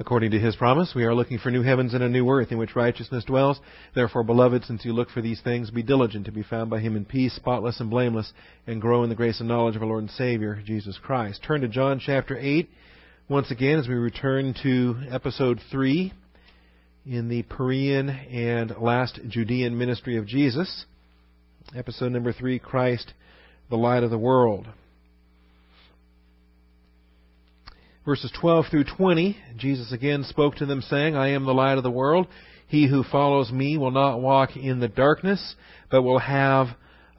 According to his promise, we are looking for new heavens and a new earth in which righteousness dwells. Therefore, beloved, since you look for these things, be diligent to be found by him in peace, spotless and blameless, and grow in the grace and knowledge of our Lord and Savior, Jesus Christ. Turn to John chapter 8 once again as we return to episode 3 in the Perean and last Judean ministry of Jesus. Episode number 3 Christ, the light of the world. Verses 12 through 20, Jesus again spoke to them, saying, I am the light of the world. He who follows me will not walk in the darkness, but will have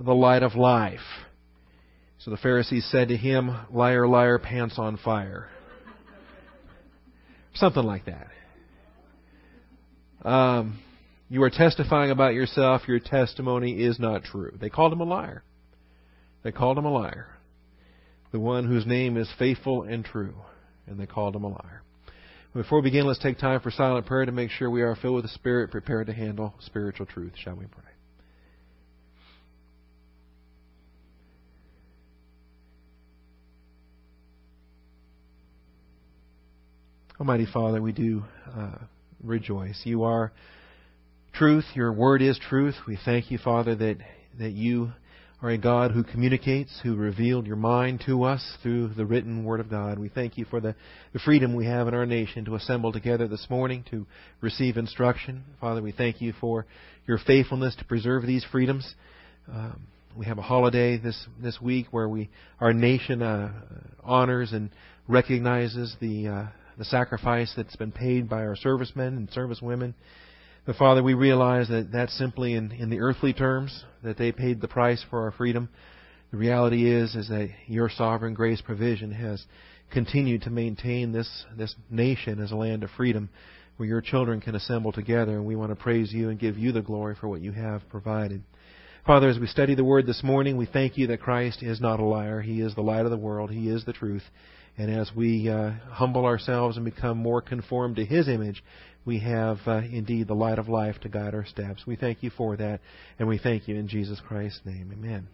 the light of life. So the Pharisees said to him, Liar, liar, pants on fire. Something like that. Um, you are testifying about yourself. Your testimony is not true. They called him a liar. They called him a liar. The one whose name is faithful and true and they called him a liar. Before we begin, let's take time for silent prayer to make sure we are filled with the Spirit, prepared to handle spiritual truth. Shall we pray? Almighty Father, we do uh, rejoice. You are truth. Your word is truth. We thank you, Father, that, that you are a God who communicates, who revealed your mind to us through the written Word of God. We thank you for the, the freedom we have in our nation to assemble together this morning to receive instruction. Father, we thank you for your faithfulness to preserve these freedoms. Um, we have a holiday this this week where we our nation uh, honors and recognizes the uh, the sacrifice that's been paid by our servicemen and servicewomen. But Father, we realize that that's simply in, in the earthly terms, that they paid the price for our freedom. The reality is, is that your sovereign grace provision has continued to maintain this, this nation as a land of freedom where your children can assemble together, and we want to praise you and give you the glory for what you have provided. Father, as we study the Word this morning, we thank you that Christ is not a liar. He is the light of the world. He is the truth. And as we uh, humble ourselves and become more conformed to His image, we have uh, indeed the light of life to guide our steps. We thank you for that, and we thank you in Jesus Christ's name. Amen.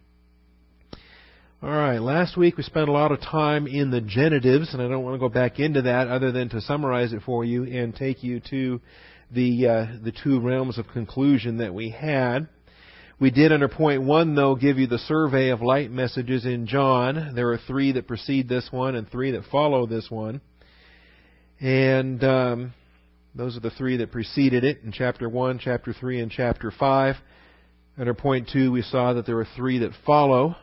All right, last week we spent a lot of time in the genitives, and I don't want to go back into that other than to summarize it for you and take you to the uh, the two realms of conclusion that we had. We did under point one, though, give you the survey of light messages in John. There are three that precede this one and three that follow this one. And um, those are the three that preceded it in chapter 1, chapter 3, and chapter 5. Under point 2, we saw that there are three that follow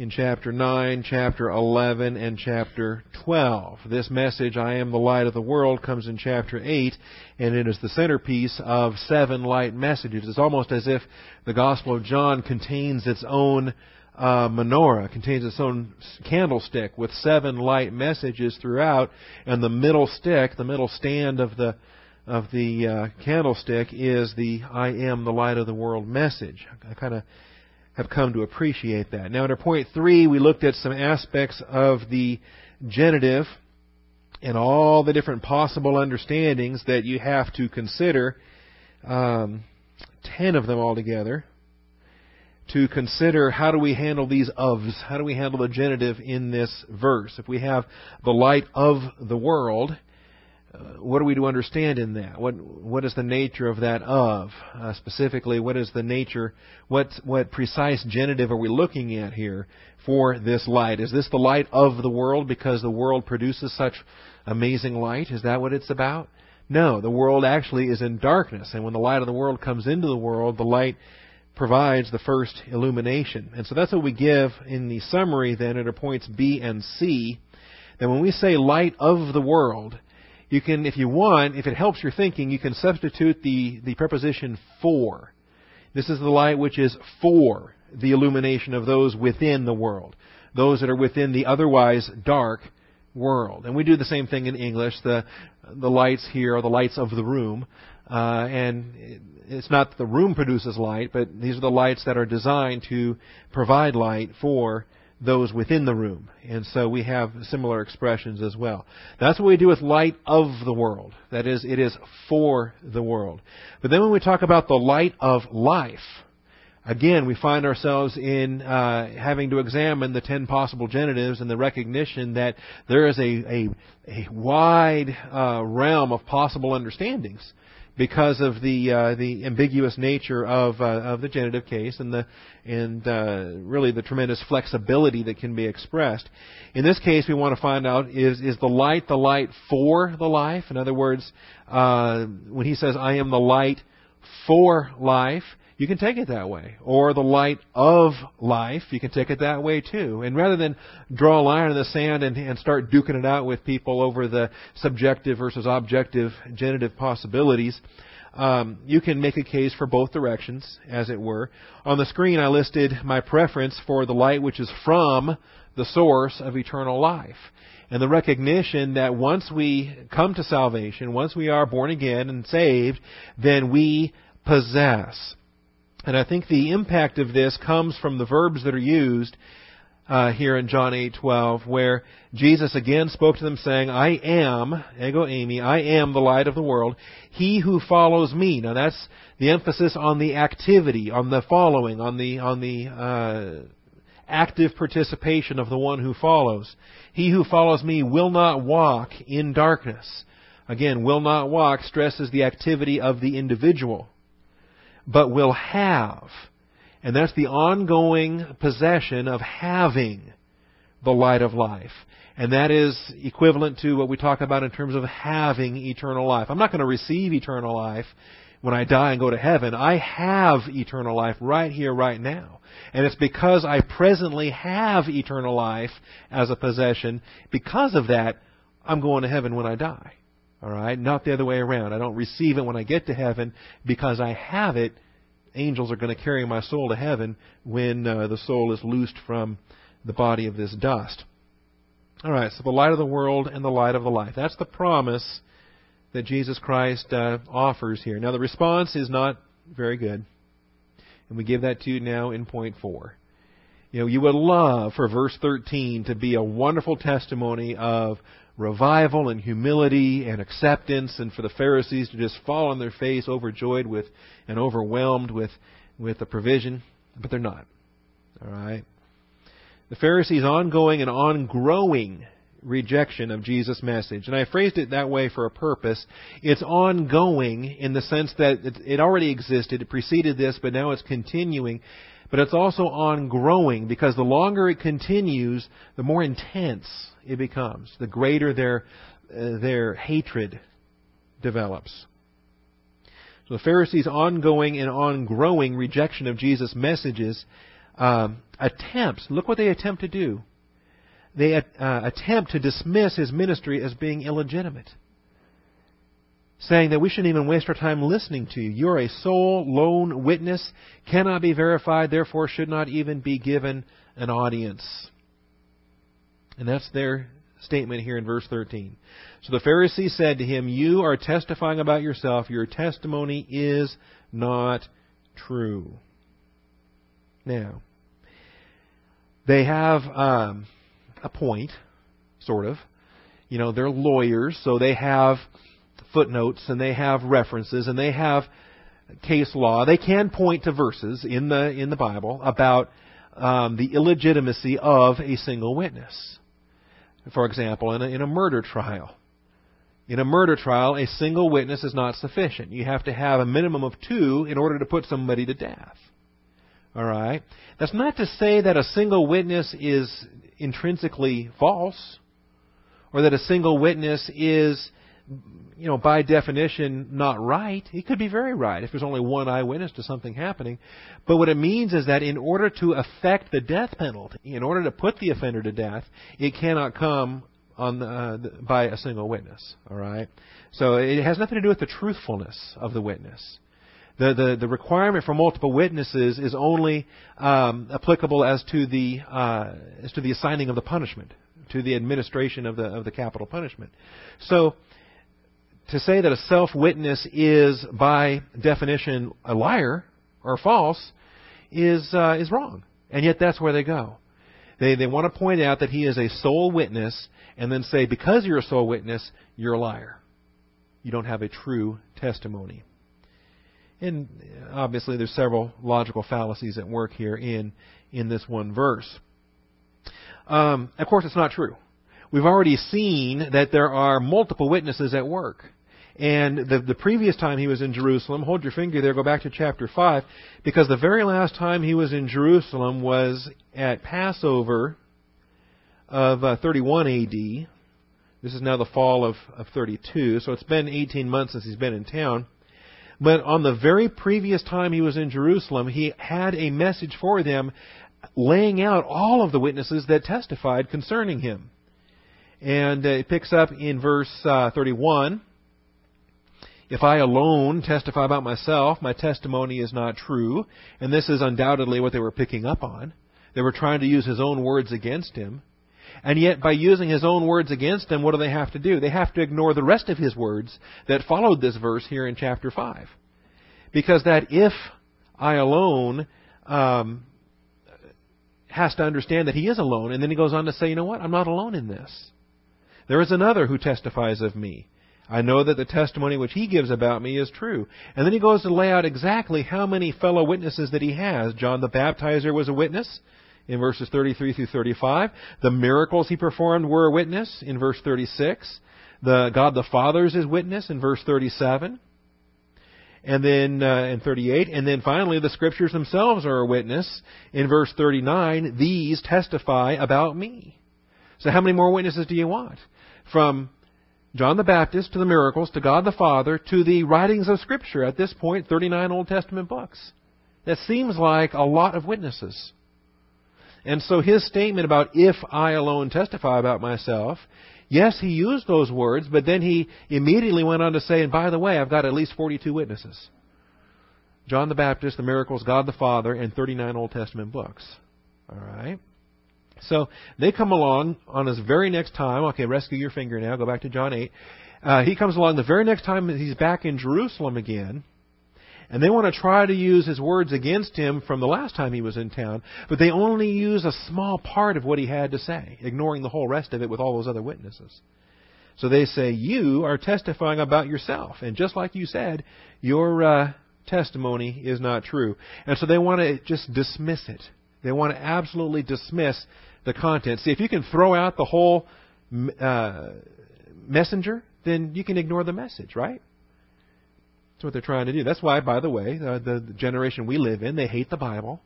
in chapter 9, chapter 11, and chapter 12. This message, I am the light of the world, comes in chapter 8, and it is the centerpiece of seven light messages. It's almost as if the Gospel of John contains its own uh, menorah, contains its own candlestick with seven light messages throughout, and the middle stick, the middle stand of the of the uh, candlestick is the "I am the light of the world" message. I kind of have come to appreciate that. Now, under point three, we looked at some aspects of the genitive and all the different possible understandings that you have to consider. Um, ten of them altogether. To consider how do we handle these ofs? How do we handle the genitive in this verse? If we have the light of the world, what are we to understand in that? What what is the nature of that of? Uh, specifically, what is the nature? What what precise genitive are we looking at here for this light? Is this the light of the world because the world produces such amazing light? Is that what it's about? No, the world actually is in darkness, and when the light of the world comes into the world, the light provides the first illumination. And so that's what we give in the summary then under points B and C. That when we say light of the world, you can, if you want, if it helps your thinking, you can substitute the, the preposition for. This is the light which is for the illumination of those within the world, those that are within the otherwise dark world. And we do the same thing in English. The the lights here are the lights of the room, uh, and it's not that the room produces light, but these are the lights that are designed to provide light for those within the room. And so we have similar expressions as well. That's what we do with light of the world. That is, it is for the world. But then when we talk about the light of life, again, we find ourselves in uh, having to examine the ten possible genitives and the recognition that there is a, a, a wide uh, realm of possible understandings because of the uh, the ambiguous nature of uh, of the genitive case and the and uh, really the tremendous flexibility that can be expressed. In this case, we want to find out is is the light the light for the life? In other words, uh, when he says, "I am the light for life," you can take it that way. Or the light of life, you can take it that way too. And rather than draw a line in the sand and, and start duking it out with people over the subjective versus objective genitive possibilities, um, you can make a case for both directions, as it were. On the screen, I listed my preference for the light which is from the source of eternal life. And the recognition that once we come to salvation, once we are born again and saved, then we possess and I think the impact of this comes from the verbs that are used uh, here in John 8:12, where Jesus again spoke to them, saying, "I am, ego eimi, I am the light of the world. He who follows me." Now that's the emphasis on the activity, on the following, on the on the uh, active participation of the one who follows. He who follows me will not walk in darkness. Again, will not walk stresses the activity of the individual but will have. And that's the ongoing possession of having the light of life. And that is equivalent to what we talk about in terms of having eternal life. I'm not going to receive eternal life when I die and go to heaven. I have eternal life right here, right now. And it's because I presently have eternal life as a possession. Because of that, I'm going to heaven when I die. All right? Not the other way around. I don't receive it when I get to heaven because I have it. Angels are going to carry my soul to heaven when uh, the soul is loosed from the body of this dust. All right, so the light of the world and the light of the life. That's the promise that Jesus Christ uh, offers here. Now, the response is not very good. And we give that to you now in point four. You know, you would love for verse 13 to be a wonderful testimony of revival and humility and acceptance, and for the Pharisees to just fall on their face, overjoyed with and overwhelmed with, with the provision, but they're not. All right? The Pharisees' ongoing and ongrowing rejection of Jesus' message. And I phrased it that way for a purpose. It's ongoing in the sense that it already existed, it preceded this, but now it's continuing but it's also on growing because the longer it continues, the more intense it becomes, the greater their uh, their hatred develops. So the Pharisees' ongoing and ongrowing rejection of Jesus' messages um, attempts. Look what they attempt to do. They uh, attempt to dismiss his ministry as being illegitimate saying that we shouldn't even waste our time listening to you. You're a sole lone witness, cannot be verified, therefore should not even be given an audience. And that's their statement here in verse 13. So the Pharisees said to him, You are testifying about yourself. Your testimony is not true. Now, they have um, a point, sort of. You know, they're lawyers, so they have footnotes and they have references and they have case law. They can point to verses in the in the Bible about um, the illegitimacy of a single witness. For example, in a, in a murder trial. In a murder trial, a single witness is not sufficient. You have to have a minimum of two in order to put somebody to death. All right? That's not to say that a single witness is intrinsically false or that a single witness is you know, by definition, not right. It could be very right if there's only one eyewitness to something happening. But what it means is that in order to affect the death penalty, in order to put the offender to death, it cannot come on the, uh, by a single witness. All right. So it has nothing to do with the truthfulness of the witness. The, the, the requirement for multiple witnesses is only um, applicable as to the uh, as to the assigning of the punishment, to the administration of the of the capital punishment. So to say that a self witness is, by definition, a liar or false is, uh, is wrong. And yet that's where they go. They, they want to point out that he is a sole witness and then say, because you're a sole witness, you're a liar. You don't have a true testimony. And obviously, there's several logical fallacies at work here in in this one verse. Um, of course, it's not true. We've already seen that there are multiple witnesses at work. And the, the previous time he was in Jerusalem, hold your finger there, go back to chapter 5, because the very last time he was in Jerusalem was at Passover of uh, 31 AD. This is now the fall of, of 32, so it's been 18 months since he's been in town. But on the very previous time he was in Jerusalem, he had a message for them laying out all of the witnesses that testified concerning him. And uh, it picks up in verse uh, 31. If I alone testify about myself, my testimony is not true. And this is undoubtedly what they were picking up on. They were trying to use his own words against him. And yet, by using his own words against him, what do they have to do? They have to ignore the rest of his words that followed this verse here in chapter 5. Because that if I alone um, has to understand that he is alone, and then he goes on to say, you know what? I'm not alone in this. There is another who testifies of me. I know that the testimony which he gives about me is true. And then he goes to lay out exactly how many fellow witnesses that he has. John the Baptizer was a witness in verses 33 through 35. The miracles he performed were a witness in verse 36. The God the Father is witness in verse 37. And then uh, in 38, and then finally the scriptures themselves are a witness in verse 39. These testify about me. So how many more witnesses do you want? From John the Baptist to the miracles to God the Father to the writings of Scripture. At this point, 39 Old Testament books. That seems like a lot of witnesses. And so his statement about if I alone testify about myself, yes, he used those words, but then he immediately went on to say, and by the way, I've got at least 42 witnesses. John the Baptist, the miracles, God the Father, and 39 Old Testament books. All right? So they come along on his very next time. Okay, rescue your finger now. Go back to John 8. Uh, he comes along the very next time he's back in Jerusalem again. And they want to try to use his words against him from the last time he was in town, but they only use a small part of what he had to say, ignoring the whole rest of it with all those other witnesses. So they say, You are testifying about yourself. And just like you said, your uh, testimony is not true. And so they want to just dismiss it. They want to absolutely dismiss the content. See, if you can throw out the whole uh, messenger, then you can ignore the message, right? That's what they're trying to do. That's why, by the way, uh, the, the generation we live in, they hate the Bible.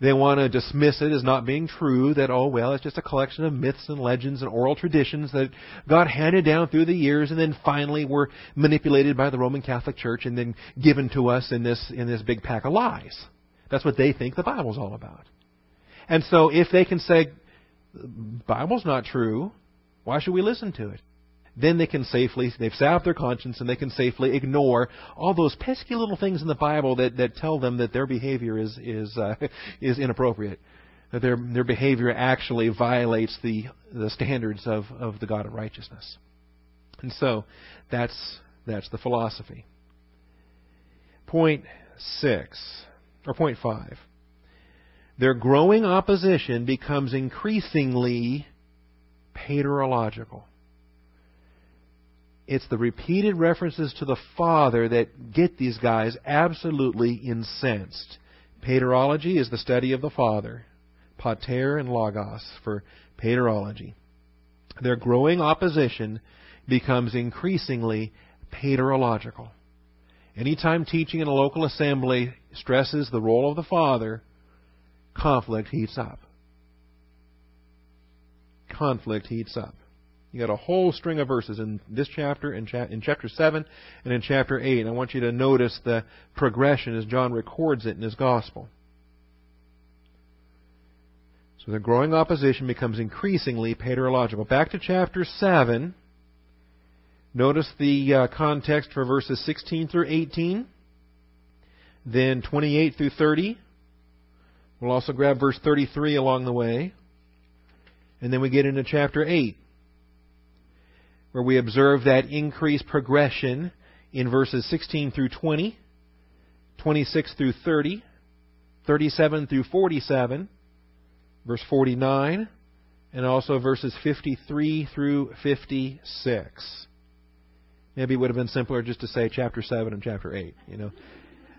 They want to dismiss it as not being true, that, oh, well, it's just a collection of myths and legends and oral traditions that got handed down through the years and then finally were manipulated by the Roman Catholic Church and then given to us in this, in this big pack of lies. That's what they think the Bible's all about. And so if they can say, the Bible's not true, why should we listen to it? then they can safely, they've salved their conscience and they can safely ignore all those pesky little things in the Bible that, that tell them that their behavior is, is, uh, is inappropriate. That their, their behavior actually violates the, the standards of, of the God of righteousness. And so that's, that's the philosophy. Point six, or point five. Their growing opposition becomes increasingly paterological. It's the repeated references to the Father that get these guys absolutely incensed. Paterology is the study of the Father. Pater and Logos for paterology. Their growing opposition becomes increasingly paterological. Anytime teaching in a local assembly stresses the role of the Father, conflict heats up. Conflict heats up. You got a whole string of verses in this chapter, in, cha- in chapter 7, and in chapter 8. And I want you to notice the progression as John records it in his gospel. So the growing opposition becomes increasingly paterological. Back to chapter 7. Notice the uh, context for verses 16 through 18, then 28 through 30. We'll also grab verse 33 along the way. And then we get into chapter 8 where we observe that increased progression in verses 16 through 20, 26 through 30, 37 through 47, verse 49, and also verses 53 through 56. Maybe it would have been simpler just to say chapter 7 and chapter 8, you know.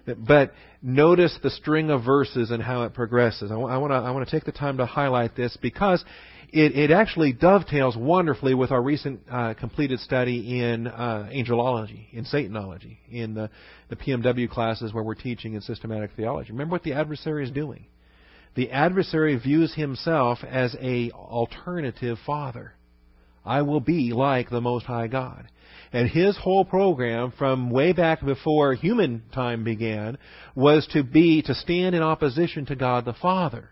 But notice the string of verses and how it progresses. I want to I want to take the time to highlight this because it, it actually dovetails wonderfully with our recent uh, completed study in uh, angelology, in Satanology, in the, the PMW classes where we're teaching in systematic theology. Remember what the adversary is doing. The adversary views himself as a alternative father. I will be like the Most High God. And his whole program from way back before human time began was to be, to stand in opposition to God the Father.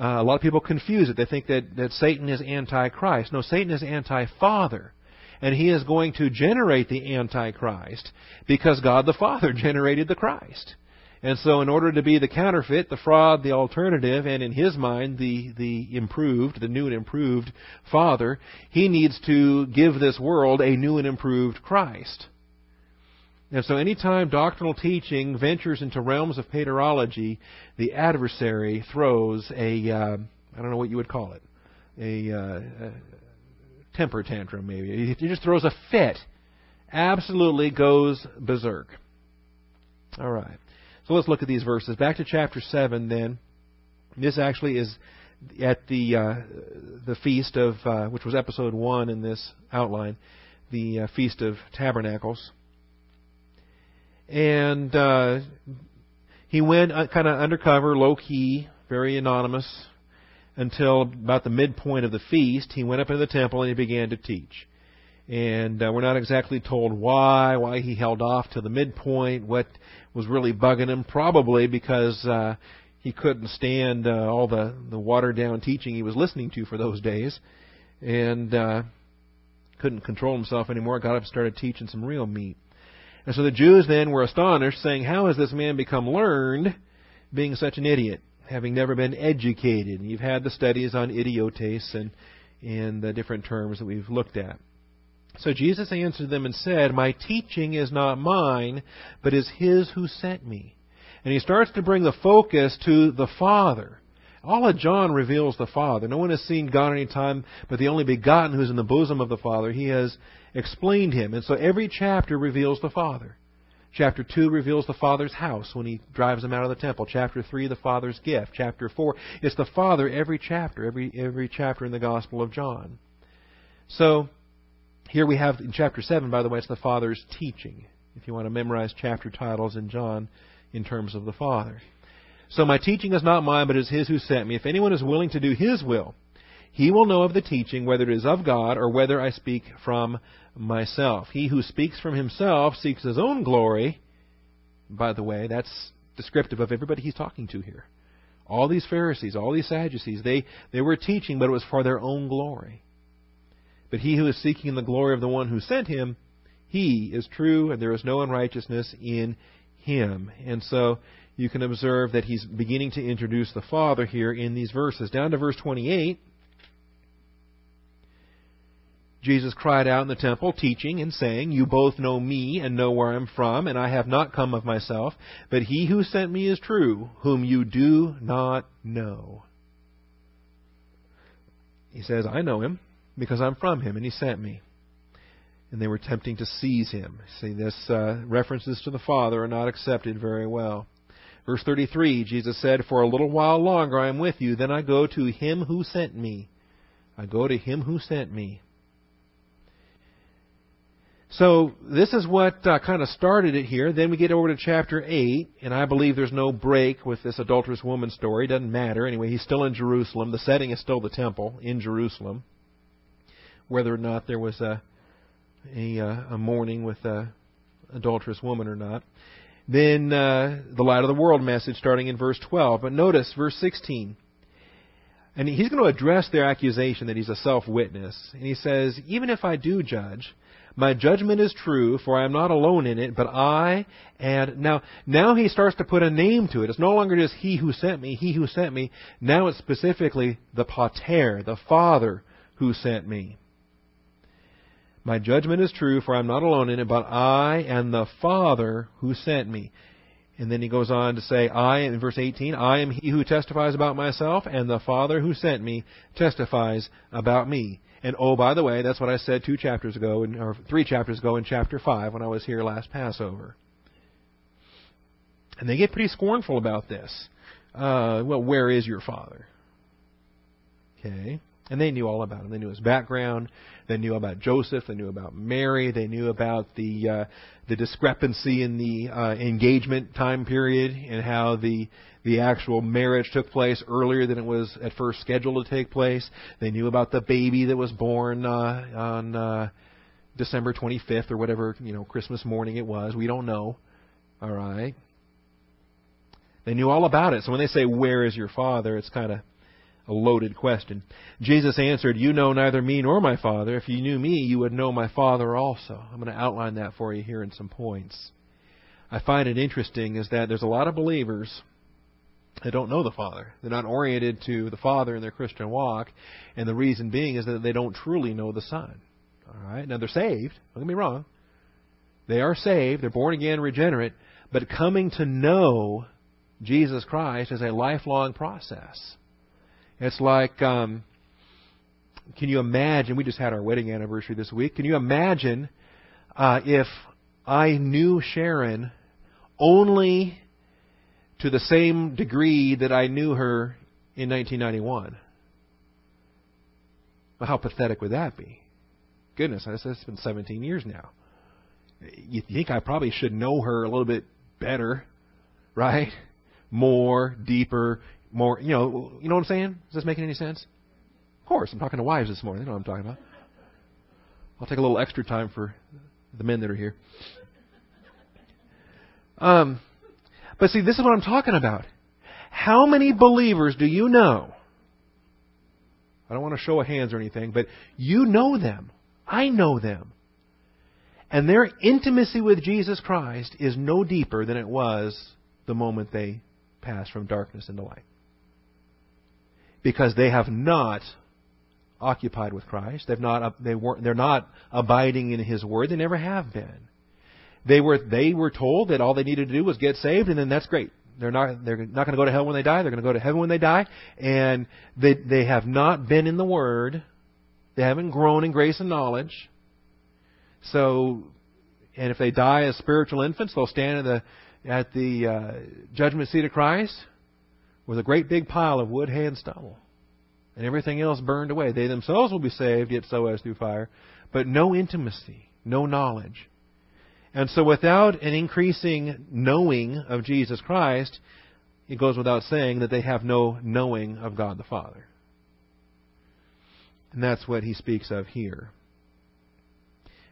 Uh, a lot of people confuse it. They think that, that Satan is anti-Christ. No, Satan is anti-Father. And he is going to generate the antichrist because God the Father generated the Christ. And so, in order to be the counterfeit, the fraud, the alternative, and in his mind, the, the improved, the new and improved Father, he needs to give this world a new and improved Christ. And so, anytime doctrinal teaching ventures into realms of paterology, the adversary throws a, uh, I don't know what you would call it, a, uh, a temper tantrum, maybe. He just throws a fit. Absolutely goes berserk. All right. So let's look at these verses. Back to chapter 7 then. This actually is at the uh, the feast of uh, which was episode 1 in this outline, the uh, feast of tabernacles. And uh, he went uh, kind of undercover, low key, very anonymous until about the midpoint of the feast. He went up into the temple and he began to teach and uh, we're not exactly told why, why he held off to the midpoint, what was really bugging him, probably because uh, he couldn't stand uh, all the, the watered down teaching he was listening to for those days, and uh, couldn't control himself anymore, got up and started teaching some real meat. And so the Jews then were astonished, saying, How has this man become learned, being such an idiot, having never been educated? And you've had the studies on idiotes and, and the different terms that we've looked at. So Jesus answered them and said, My teaching is not mine, but is His who sent me. And he starts to bring the focus to the Father. All of John reveals the Father. No one has seen God any time but the only begotten who's in the bosom of the Father. He has explained him. And so every chapter reveals the Father. Chapter 2 reveals the Father's house when he drives him out of the temple. Chapter 3, the Father's gift. Chapter 4, it's the Father every chapter, every, every chapter in the Gospel of John. So, here we have in chapter 7, by the way, it's the Father's teaching. If you want to memorize chapter titles in John in terms of the Father. So my teaching is not mine, but is His who sent me. If anyone is willing to do His will, he will know of the teaching whether it is of God or whether I speak from myself. He who speaks from himself seeks his own glory. By the way, that's descriptive of everybody he's talking to here. All these Pharisees, all these Sadducees, they, they were teaching, but it was for their own glory. But he who is seeking the glory of the one who sent him, he is true, and there is no unrighteousness in him. And so you can observe that he's beginning to introduce the Father here in these verses. Down to verse 28. Jesus cried out in the temple, teaching and saying, You both know me and know where I am from, and I have not come of myself, but he who sent me is true, whom you do not know. He says, I know him because I'm from him and he sent me. And they were attempting to seize him. See, this uh, references to the Father are not accepted very well. Verse 33, Jesus said, For a little while longer I am with you, then I go to him who sent me. I go to him who sent me. So this is what uh, kind of started it here. Then we get over to chapter 8, and I believe there's no break with this adulterous woman story. Doesn't matter. Anyway, he's still in Jerusalem. The setting is still the temple in Jerusalem whether or not there was a a, uh, a morning with a adulterous woman or not. Then uh, the light of the world message starting in verse 12. But notice verse 16. And he's going to address their accusation that he's a self witness. And he says, Even if I do judge, my judgment is true, for I am not alone in it, but I and now now he starts to put a name to it. It's no longer just he who sent me, he who sent me. Now it's specifically the pater, the Father who sent me. My judgment is true, for I am not alone in it, but I and the Father who sent me. And then he goes on to say, I, in verse 18, I am he who testifies about myself, and the Father who sent me testifies about me. And oh, by the way, that's what I said two chapters ago, or three chapters ago in chapter 5 when I was here last Passover. And they get pretty scornful about this. Uh, well, where is your father? Okay. And they knew all about him. They knew his background. They knew about Joseph. They knew about Mary. They knew about the uh, the discrepancy in the uh, engagement time period and how the the actual marriage took place earlier than it was at first scheduled to take place. They knew about the baby that was born uh, on uh, December 25th or whatever you know Christmas morning it was. We don't know. All right. They knew all about it. So when they say, "Where is your father?" it's kind of a loaded question. Jesus answered, You know neither me nor my Father. If you knew me, you would know my Father also. I'm going to outline that for you here in some points. I find it interesting is that there's a lot of believers that don't know the Father. They're not oriented to the Father in their Christian walk, and the reason being is that they don't truly know the Son. All right? Now they're saved, don't get me wrong. They are saved, they're born again, regenerate, but coming to know Jesus Christ is a lifelong process. It's like, um, can you imagine? We just had our wedding anniversary this week. Can you imagine uh, if I knew Sharon only to the same degree that I knew her in 1991? Well, how pathetic would that be? Goodness, it's been 17 years now. You think I probably should know her a little bit better, right? More, deeper, more, you know, you know what I'm saying? Is this making any sense? Of course, I'm talking to wives this morning. They know what I'm talking about. I'll take a little extra time for the men that are here. Um, but see, this is what I'm talking about. How many believers do you know? I don't want to show of hands or anything, but you know them. I know them. And their intimacy with Jesus Christ is no deeper than it was the moment they passed from darkness into light because they have not occupied with Christ. They've not, they weren't, they're not abiding in His Word. They never have been. They were, they were told that all they needed to do was get saved, and then that's great. They're not, they're not going to go to hell when they die. They're going to go to heaven when they die. And they, they have not been in the Word. They haven't grown in grace and knowledge. So, and if they die as spiritual infants, they'll stand at the, at the uh, judgment seat of Christ with a great big pile of wood, hay, and stubble. And everything else burned away. They themselves will be saved, yet so as through fire. But no intimacy, no knowledge. And so without an increasing knowing of Jesus Christ, it goes without saying that they have no knowing of God the Father. And that's what he speaks of here.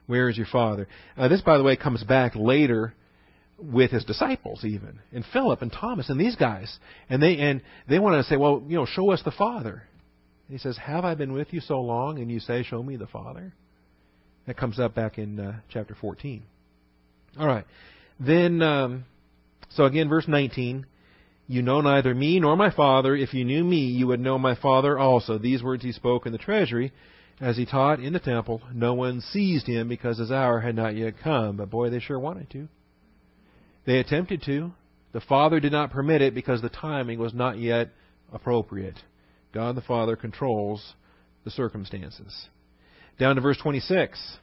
Where is your Father? Uh, this, by the way, comes back later with his disciples even and Philip and Thomas and these guys and they and they want to say well you know show us the father. He says have I been with you so long and you say show me the father? That comes up back in uh, chapter 14 all right. Then um, so again verse 19 you know neither me nor my father. If you knew me you would know my father also. These words he spoke in the treasury as he taught in the temple. No one seized him because his hour had not yet come but boy they sure wanted to they attempted to. The Father did not permit it because the timing was not yet appropriate. God the Father controls the circumstances. Down to verse 26.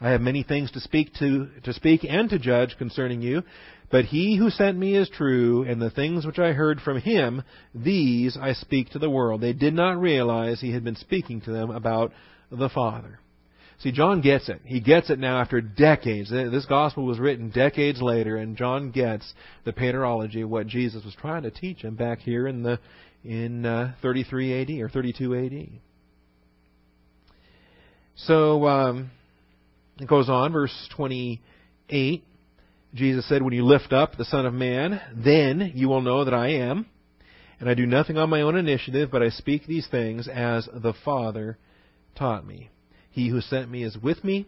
I have many things to speak to, to speak and to judge concerning you, but he who sent me is true, and the things which I heard from him, these I speak to the world. They did not realize he had been speaking to them about the Father. See, John gets it. He gets it now after decades. This gospel was written decades later, and John gets the paterology of what Jesus was trying to teach him back here in the in uh, 33 AD or 32 AD. So um, it goes on, verse 28. Jesus said, "When you lift up the Son of Man, then you will know that I am, and I do nothing on my own initiative, but I speak these things as the Father taught me." He who sent me is with me.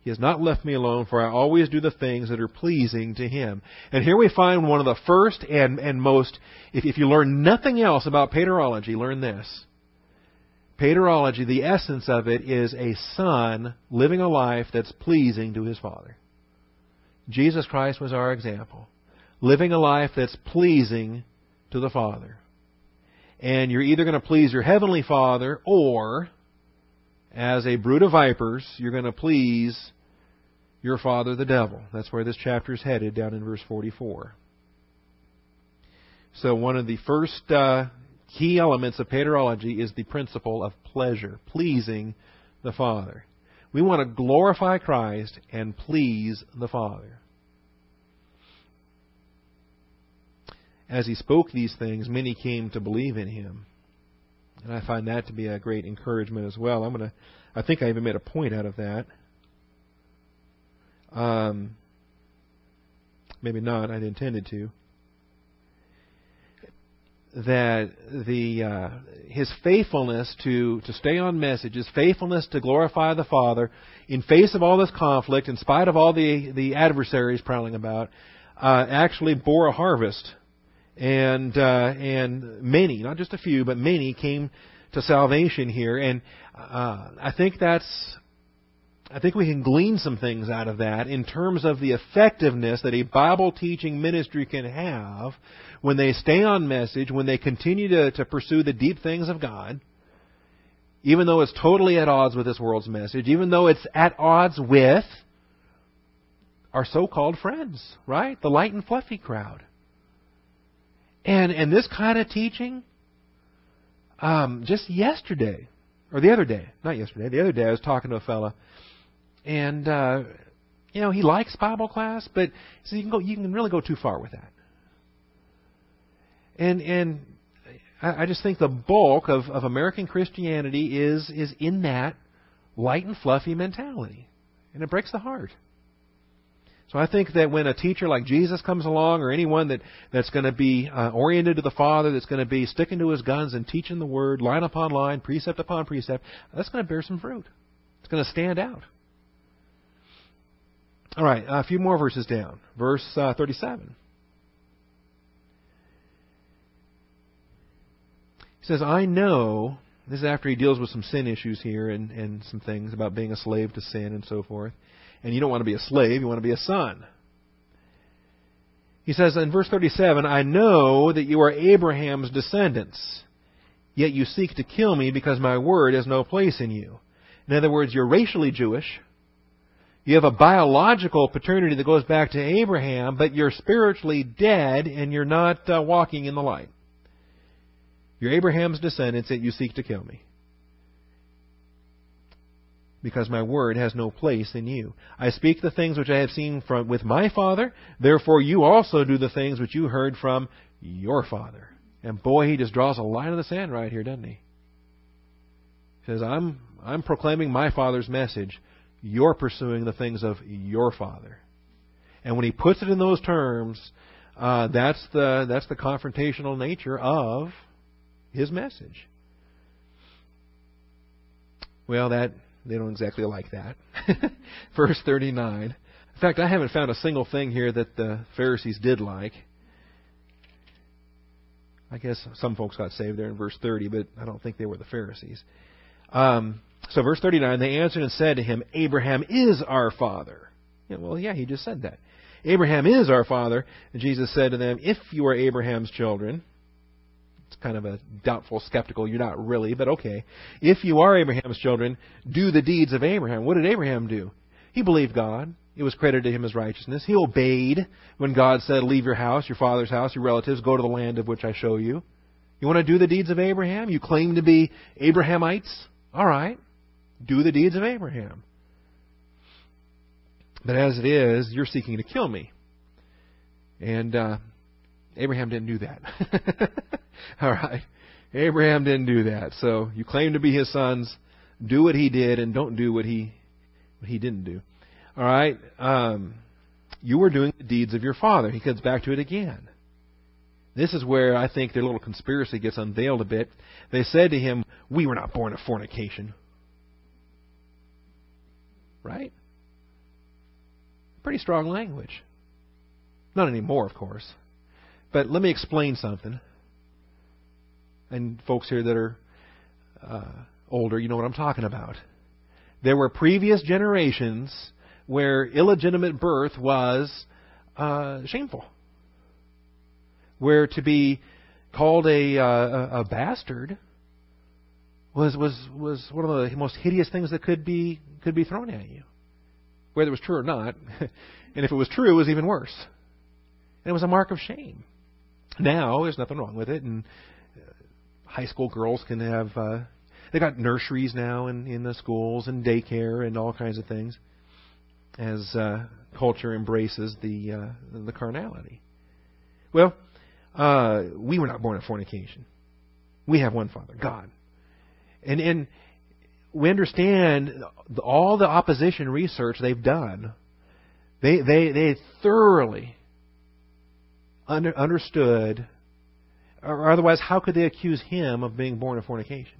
He has not left me alone, for I always do the things that are pleasing to Him. And here we find one of the first and, and most, if, if you learn nothing else about paterology, learn this. Paterology, the essence of it is a son living a life that's pleasing to his Father. Jesus Christ was our example. Living a life that's pleasing to the Father. And you're either going to please your Heavenly Father or as a brood of vipers, you're going to please your father the devil. That's where this chapter is headed down in verse 44. So one of the first uh, key elements of paterology is the principle of pleasure, pleasing the Father. We want to glorify Christ and please the Father. As he spoke these things, many came to believe in him. And I find that to be a great encouragement as well. I'm to, I think I even made a point out of that. Um, maybe not. I intended to. That the uh, his faithfulness to to stay on message, his faithfulness to glorify the Father, in face of all this conflict, in spite of all the the adversaries prowling about, uh, actually bore a harvest and uh, and many, not just a few, but many came to salvation here, and uh, I think that's. I think we can glean some things out of that in terms of the effectiveness that a Bible teaching ministry can have when they stay on message, when they continue to, to pursue the deep things of God, even though it's totally at odds with this world's message, even though it's at odds with our so called friends, right? The light and fluffy crowd. And and this kind of teaching, um, just yesterday or the other day, not yesterday, the other day, I was talking to a fella, and uh, you know he likes Bible class, but so you can go, you can really go too far with that. And and I, I just think the bulk of, of American Christianity is is in that light and fluffy mentality, and it breaks the heart. So I think that when a teacher like Jesus comes along, or anyone that, that's going to be uh, oriented to the Father, that's going to be sticking to his guns and teaching the Word, line upon line, precept upon precept, that's going to bear some fruit. It's going to stand out. All right, a few more verses down. Verse uh, 37. He says, I know, this is after he deals with some sin issues here and, and some things about being a slave to sin and so forth and you don't want to be a slave, you want to be a son. He says in verse 37, I know that you are Abraham's descendants, yet you seek to kill me because my word has no place in you. In other words, you're racially Jewish. You have a biological paternity that goes back to Abraham, but you're spiritually dead and you're not uh, walking in the light. You're Abraham's descendants, yet you seek to kill me because my word has no place in you. I speak the things which I have seen from with my father, therefore you also do the things which you heard from your father. And boy, he just draws a line in the sand right here, doesn't he? He says, I'm I'm proclaiming my father's message. You're pursuing the things of your father. And when he puts it in those terms, uh, that's the that's the confrontational nature of his message. Well, that they don't exactly like that. Verse 39. In fact, I haven't found a single thing here that the Pharisees did like. I guess some folks got saved there in verse 30, but I don't think they were the Pharisees. Um, so, verse 39, they answered and said to him, Abraham is our father. Yeah, well, yeah, he just said that. Abraham is our father. And Jesus said to them, If you are Abraham's children, it's kind of a doubtful, skeptical, you're not really, but okay. If you are Abraham's children, do the deeds of Abraham. What did Abraham do? He believed God. It was credited to him as righteousness. He obeyed when God said, Leave your house, your father's house, your relatives, go to the land of which I show you. You want to do the deeds of Abraham? You claim to be Abrahamites? All right. Do the deeds of Abraham. But as it is, you're seeking to kill me. And uh, Abraham didn't do that. All right. Abraham didn't do that. So you claim to be his sons, do what he did and don't do what he what he didn't do. All right. Um, you were doing the deeds of your father. He comes back to it again. This is where I think their little conspiracy gets unveiled a bit. They said to him, "We were not born of fornication." Right? Pretty strong language. Not anymore, of course. But let me explain something. And folks here that are uh, older, you know what I'm talking about. There were previous generations where illegitimate birth was uh, shameful, where to be called a, uh, a bastard was was was one of the most hideous things that could be could be thrown at you, whether it was true or not. and if it was true, it was even worse. And it was a mark of shame. Now, there's nothing wrong with it, and high school girls can have. Uh, they got nurseries now in in the schools and daycare and all kinds of things, as uh, culture embraces the uh, the carnality. Well, uh, we were not born of fornication. We have one Father, God, and and we understand all the opposition research they've done. They they they thoroughly under, understood, or otherwise, how could they accuse him of being born of fornication?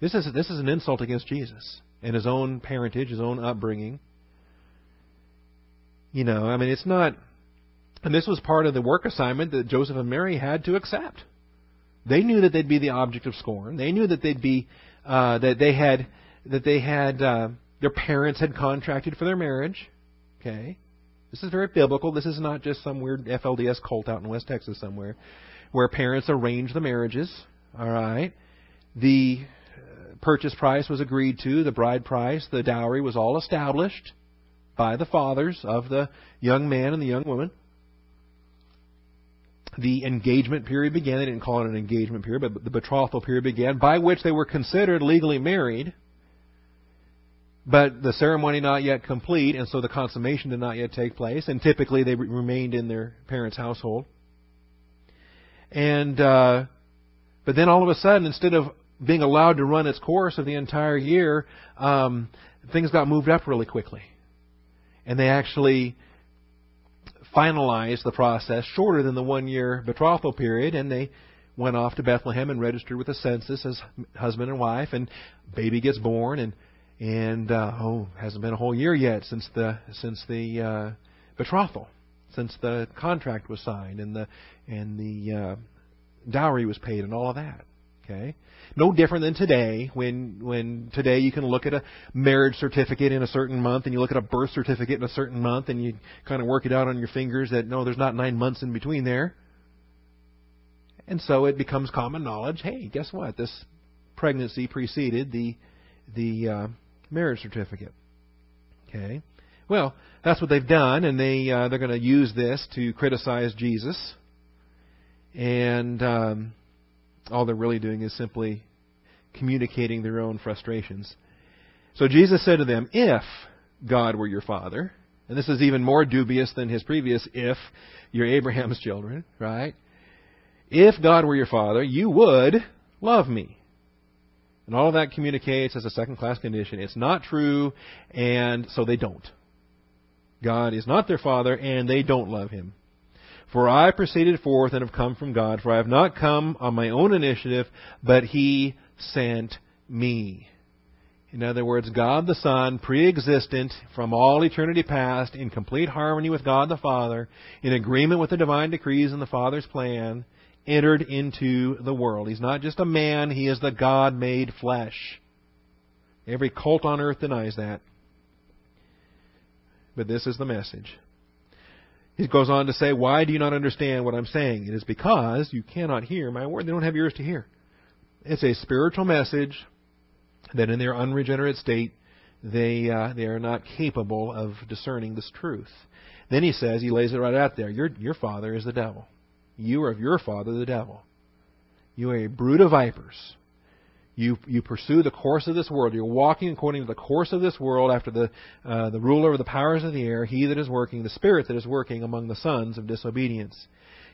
This is this is an insult against Jesus and his own parentage, his own upbringing. You know, I mean, it's not. And this was part of the work assignment that Joseph and Mary had to accept. They knew that they'd be the object of scorn. They knew that they'd be uh, that they had that they had uh, their parents had contracted for their marriage. Okay, this is very biblical. This is not just some weird FLDS cult out in West Texas somewhere where parents arrange the marriages. All right. The uh, purchase price was agreed to, the bride price, the dowry was all established by the fathers of the young man and the young woman. The engagement period began. They didn't call it an engagement period, but the betrothal period began, by which they were considered legally married but the ceremony not yet complete, and so the consummation did not yet take place. And typically, they remained in their parents' household. And uh, but then all of a sudden, instead of being allowed to run its course of the entire year, um, things got moved up really quickly, and they actually finalized the process shorter than the one-year betrothal period, and they went off to Bethlehem and registered with the census as husband and wife, and baby gets born, and and uh, oh, hasn't been a whole year yet since the since the uh, betrothal, since the contract was signed and the and the uh, dowry was paid and all of that. Okay, no different than today. When when today you can look at a marriage certificate in a certain month, and you look at a birth certificate in a certain month, and you kind of work it out on your fingers that no, there's not nine months in between there. And so it becomes common knowledge. Hey, guess what? This pregnancy preceded the the uh, marriage certificate. Okay. Well, that's what they've done, and they uh, they're going to use this to criticize Jesus. And um, all they're really doing is simply communicating their own frustrations. So Jesus said to them, "If God were your father," and this is even more dubious than his previous "if you're Abraham's children," right? If God were your father, you would love me and all of that communicates as a second class condition. It's not true, and so they don't. God is not their Father, and they don't love Him. For I proceeded forth and have come from God, for I have not come on my own initiative, but He sent me. In other words, God the Son, pre existent from all eternity past, in complete harmony with God the Father, in agreement with the divine decrees and the Father's plan, entered into the world. He's not just a man, he is the God made flesh. Every cult on earth denies that. But this is the message. He goes on to say, Why do you not understand what I'm saying? It is because you cannot hear my word. They don't have ears to hear. It's a spiritual message that in their unregenerate state, they, uh, they are not capable of discerning this truth. Then he says, he lays it right out there, your, your father is the devil. You are of your father, the devil. You are a brood of vipers. You, you pursue the course of this world. You're walking according to the course of this world after the, uh, the ruler of the powers of the air, he that is working, the spirit that is working among the sons of disobedience.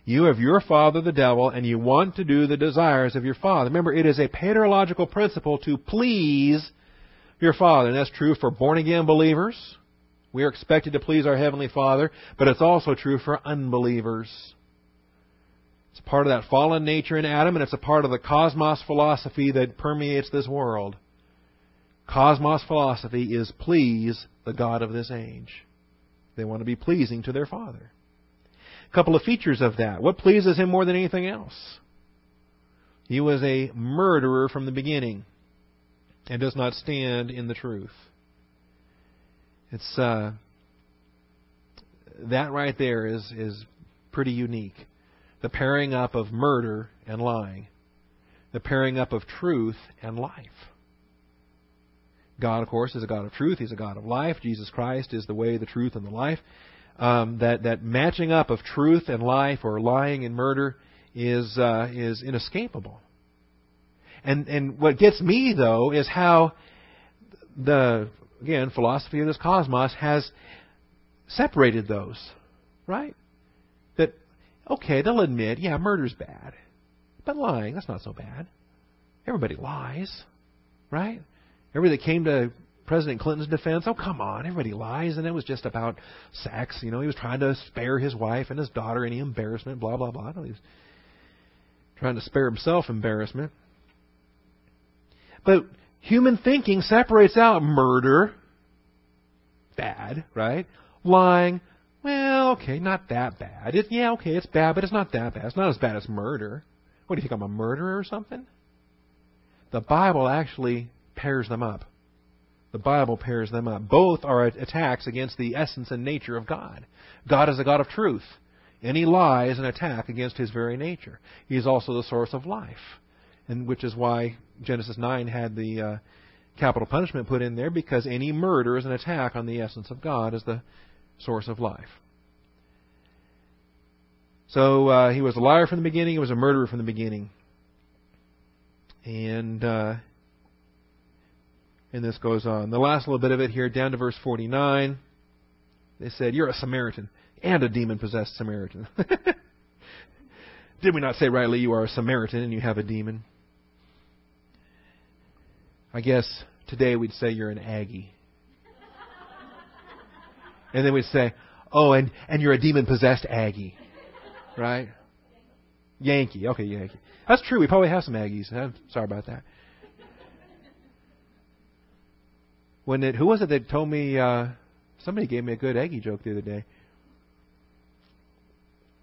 You have your father, the devil, and you want to do the desires of your father. Remember, it is a paterological principle to please your father. And that's true for born again believers. We are expected to please our Heavenly Father, but it's also true for unbelievers. It's part of that fallen nature in Adam, and it's a part of the cosmos philosophy that permeates this world. Cosmos philosophy is please the God of this age. They want to be pleasing to their Father. A couple of features of that. What pleases him more than anything else? He was a murderer from the beginning and does not stand in the truth. It's uh, that right there is is pretty unique the pairing up of murder and lying, the pairing up of truth and life. God, of course, is a God of truth. He's a God of life. Jesus Christ is the way, the truth, and the life. Um, that that matching up of truth and life, or lying and murder, is uh, is inescapable. And and what gets me though is how the again philosophy of this cosmos has separated those, right? Okay, they'll admit, yeah, murder's bad, but lying that's not so bad. Everybody lies, right? Everybody that came to President Clinton's defense, oh come on, everybody lies, and it was just about sex. You know, he was trying to spare his wife and his daughter any embarrassment, blah blah blah. He was trying to spare himself embarrassment. But human thinking separates out murder, bad, right? Lying, well, okay, not that bad. It, yeah, okay, it's bad, but it's not that bad. It's not as bad as murder. What do you think? I'm a murderer or something? The Bible actually pairs them up. The Bible pairs them up. Both are attacks against the essence and nature of God. God is a God of truth. Any lie is an attack against his very nature. He is also the source of life, and which is why Genesis 9 had the uh, capital punishment put in there because any murder is an attack on the essence of God as the source of life. So uh, he was a liar from the beginning. He was a murderer from the beginning. And uh, and this goes on. The last little bit of it here, down to verse 49. They said, You're a Samaritan and a demon possessed Samaritan. Did we not say rightly, you are a Samaritan and you have a demon? I guess today we'd say you're an Aggie. And then we'd say, Oh, and, and you're a demon possessed Aggie. Right? Yankee. Okay, Yankee. That's true. We probably have some Aggies. I'm sorry about that. when it who was it that told me uh, somebody gave me a good Aggie joke the other day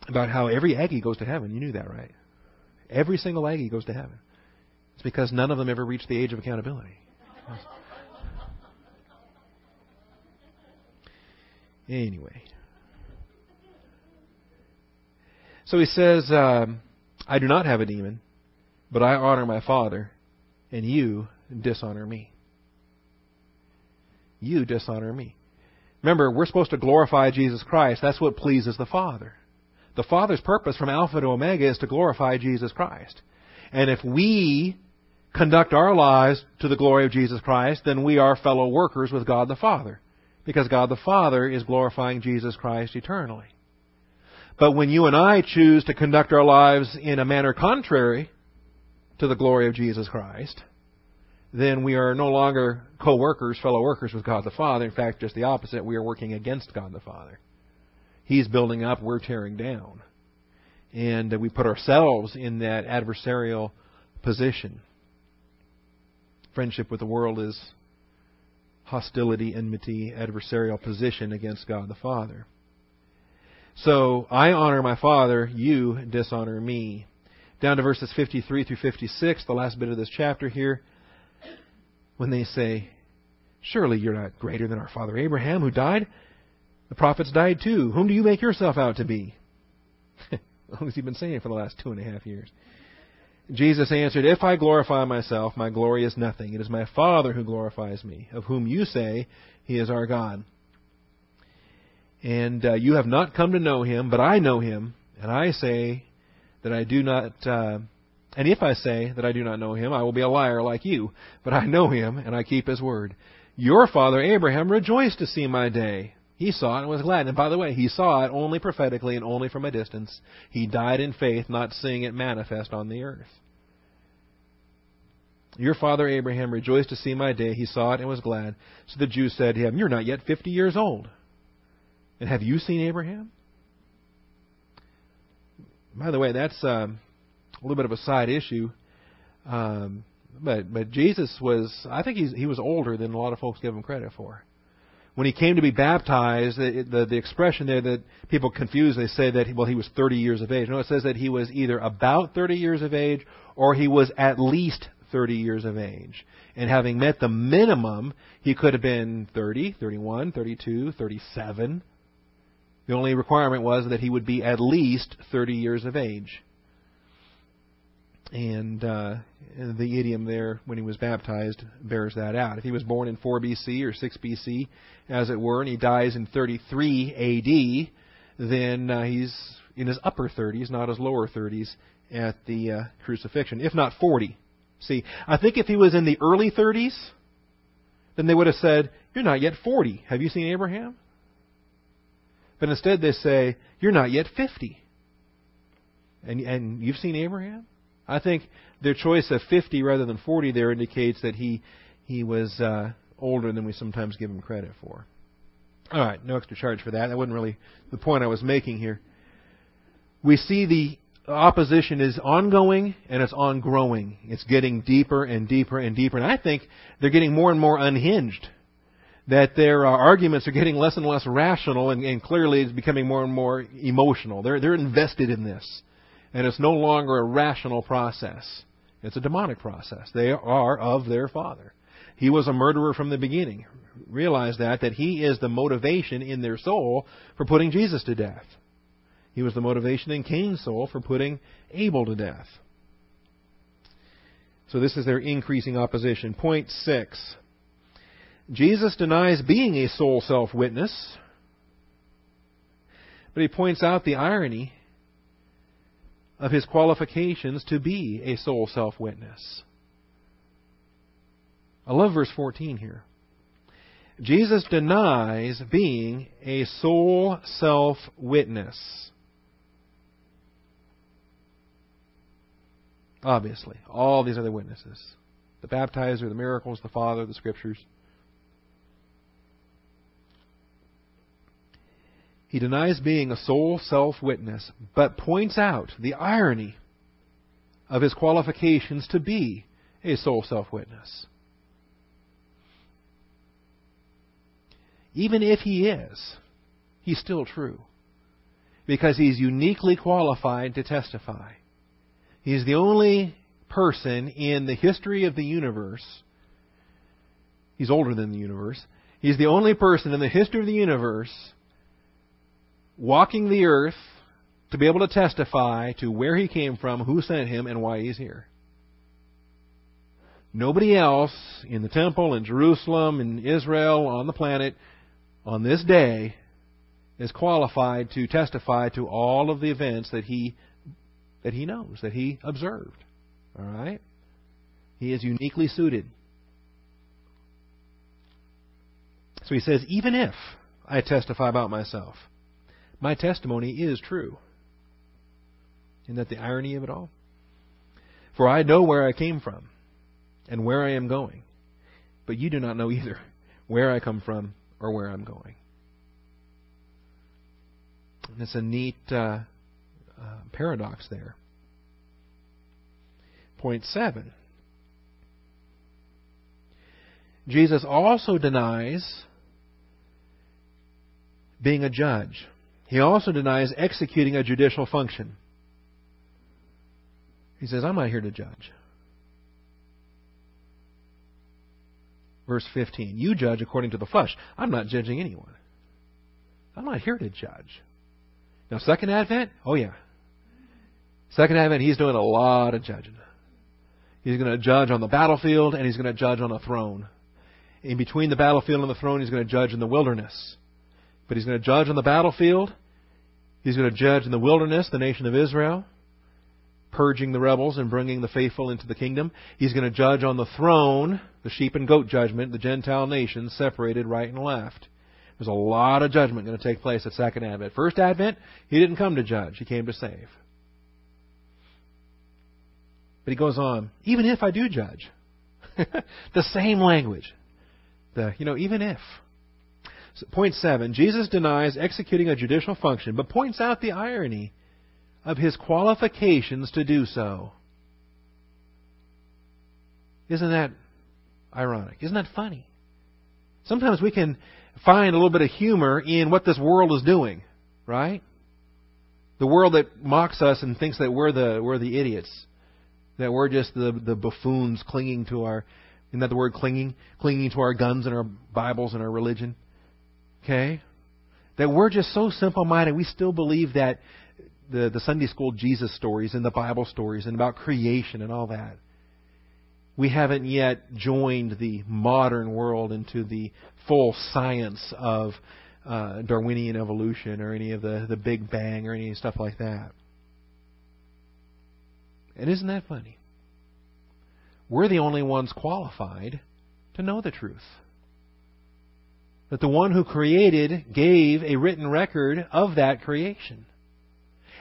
about how every Aggie goes to heaven. You knew that, right? Every single Aggie goes to heaven. It's because none of them ever reached the age of accountability. Anyway. So he says, um, I do not have a demon, but I honor my Father, and you dishonor me you dishonor me. Remember, we're supposed to glorify Jesus Christ. That's what pleases the Father. The Father's purpose from Alpha to Omega is to glorify Jesus Christ. And if we conduct our lives to the glory of Jesus Christ, then we are fellow workers with God the Father. Because God the Father is glorifying Jesus Christ eternally. But when you and I choose to conduct our lives in a manner contrary to the glory of Jesus Christ, then we are no longer co workers, fellow workers with God the Father. In fact, just the opposite. We are working against God the Father. He's building up, we're tearing down. And we put ourselves in that adversarial position. Friendship with the world is hostility, enmity, adversarial position against God the Father. So I honor my Father, you dishonor me. Down to verses 53 through 56, the last bit of this chapter here when they say, Surely you're not greater than our father Abraham, who died. The prophets died too. Whom do you make yourself out to be? what has he been saying for the last two and a half years? Jesus answered, If I glorify myself, my glory is nothing. It is my Father who glorifies me, of whom you say he is our God. And uh, you have not come to know him, but I know him, and I say that I do not. Uh, and if I say that I do not know him, I will be a liar like you. But I know him, and I keep his word. Your father Abraham rejoiced to see my day. He saw it and was glad. And by the way, he saw it only prophetically and only from a distance. He died in faith, not seeing it manifest on the earth. Your father Abraham rejoiced to see my day. He saw it and was glad. So the Jews said to him, You're not yet fifty years old. And have you seen Abraham? By the way, that's um, a little bit of a side issue. Um, but but Jesus was I think he's, he was older than a lot of folks give him credit for. When he came to be baptized, the, the, the expression there that people confuse, they say that well he was 30 years of age. No, it says that he was either about 30 years of age or he was at least 30 years of age. And having met the minimum, he could have been 30, 31, 32, 37. The only requirement was that he would be at least 30 years of age and uh, the idiom there when he was baptized bears that out. If he was born in 4 BC or 6 BC, as it were, and he dies in 33 AD, then uh, he's in his upper 30s, not his lower 30s, at the uh, crucifixion, if not 40. See, I think if he was in the early 30s, then they would have said, You're not yet 40. Have you seen Abraham? But instead they say, You're not yet 50. And, and you've seen Abraham? I think their choice of 50 rather than 40 there indicates that he, he was uh, older than we sometimes give him credit for. All right, no extra charge for that. That wasn't really the point I was making here. We see the opposition is ongoing and it's ongrowing. It's getting deeper and deeper and deeper. And I think they're getting more and more unhinged. That their uh, arguments are getting less and less rational and, and clearly it's becoming more and more emotional. They're, they're invested in this. And it's no longer a rational process. It's a demonic process. They are of their father. He was a murderer from the beginning. Realize that, that he is the motivation in their soul for putting Jesus to death. He was the motivation in Cain's soul for putting Abel to death. So this is their increasing opposition. Point six. Jesus denies being a sole self witness, but he points out the irony of his qualifications to be a sole self witness. I love verse 14 here. Jesus denies being a sole self witness. Obviously, all these other witnesses the baptizer, the miracles, the Father, the Scriptures. He denies being a sole self witness, but points out the irony of his qualifications to be a sole self witness. Even if he is, he's still true. Because he's uniquely qualified to testify. He's the only person in the history of the universe. He's older than the universe. He's the only person in the history of the universe walking the earth to be able to testify to where he came from, who sent him, and why he's here. Nobody else in the temple, in Jerusalem, in Israel, on the planet, on this day, is qualified to testify to all of the events that he that he knows, that he observed. All right? He is uniquely suited. So he says, even if I testify about myself, my testimony is true. Isn't that the irony of it all? For I know where I came from and where I am going, but you do not know either where I come from or where I'm going. And it's a neat uh, uh, paradox there. Point seven. Jesus also denies being a judge. He also denies executing a judicial function. He says, I'm not here to judge. Verse 15 You judge according to the flesh. I'm not judging anyone. I'm not here to judge. Now, second advent? Oh, yeah. Second advent, he's doing a lot of judging. He's going to judge on the battlefield and he's going to judge on a throne. In between the battlefield and the throne, he's going to judge in the wilderness. But he's going to judge on the battlefield. He's going to judge in the wilderness, the nation of Israel, purging the rebels and bringing the faithful into the kingdom. He's going to judge on the throne, the sheep and goat judgment, the Gentile nations separated right and left. There's a lot of judgment going to take place at Second Advent. First Advent, he didn't come to judge, he came to save. But he goes on, even if I do judge, the same language. The, you know, even if. Point seven, Jesus denies executing a judicial function, but points out the irony of his qualifications to do so. Isn't that ironic? Isn't that funny? Sometimes we can find a little bit of humor in what this world is doing, right? The world that mocks us and thinks that we're the we're the idiots, that we're just the the buffoons clinging to our isn't that the word clinging? Clinging to our guns and our Bibles and our religion. Okay? That we're just so simple minded we still believe that the, the Sunday school Jesus stories and the Bible stories and about creation and all that we haven't yet joined the modern world into the full science of uh, Darwinian evolution or any of the, the Big Bang or any stuff like that. And isn't that funny? We're the only ones qualified to know the truth. That the one who created gave a written record of that creation.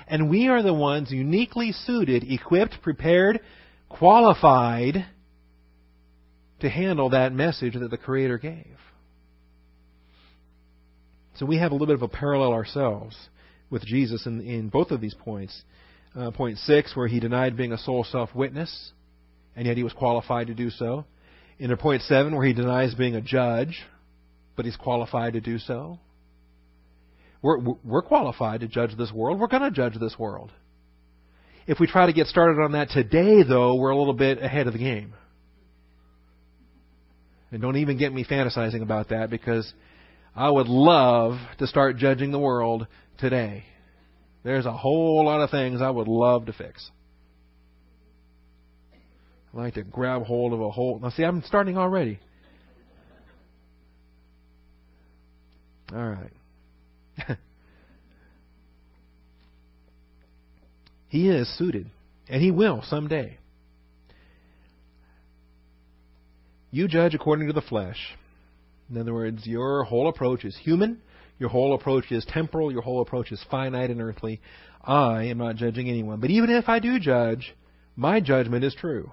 And we are the ones uniquely suited, equipped, prepared, qualified to handle that message that the Creator gave. So we have a little bit of a parallel ourselves with Jesus in, in both of these points. Uh, point six, where he denied being a sole self witness, and yet he was qualified to do so. In point seven, where he denies being a judge, but he's qualified to do so. We're, we're qualified to judge this world. We're going to judge this world. If we try to get started on that today, though, we're a little bit ahead of the game. And don't even get me fantasizing about that because I would love to start judging the world today. There's a whole lot of things I would love to fix. I like to grab hold of a whole. Now, see, I'm starting already. All right. he is suited, and he will someday. You judge according to the flesh. In other words, your whole approach is human, your whole approach is temporal, your whole approach is finite and earthly. I am not judging anyone. But even if I do judge, my judgment is true.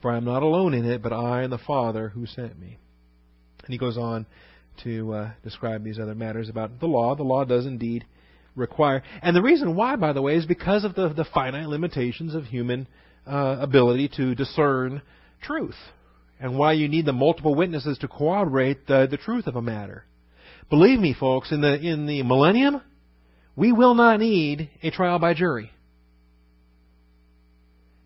For I am not alone in it, but I and the Father who sent me. And he goes on to uh, describe these other matters about the law. The law does indeed require. And the reason why, by the way, is because of the, the finite limitations of human uh, ability to discern truth and why you need the multiple witnesses to corroborate the, the truth of a matter. Believe me, folks, in the, in the millennium, we will not need a trial by jury.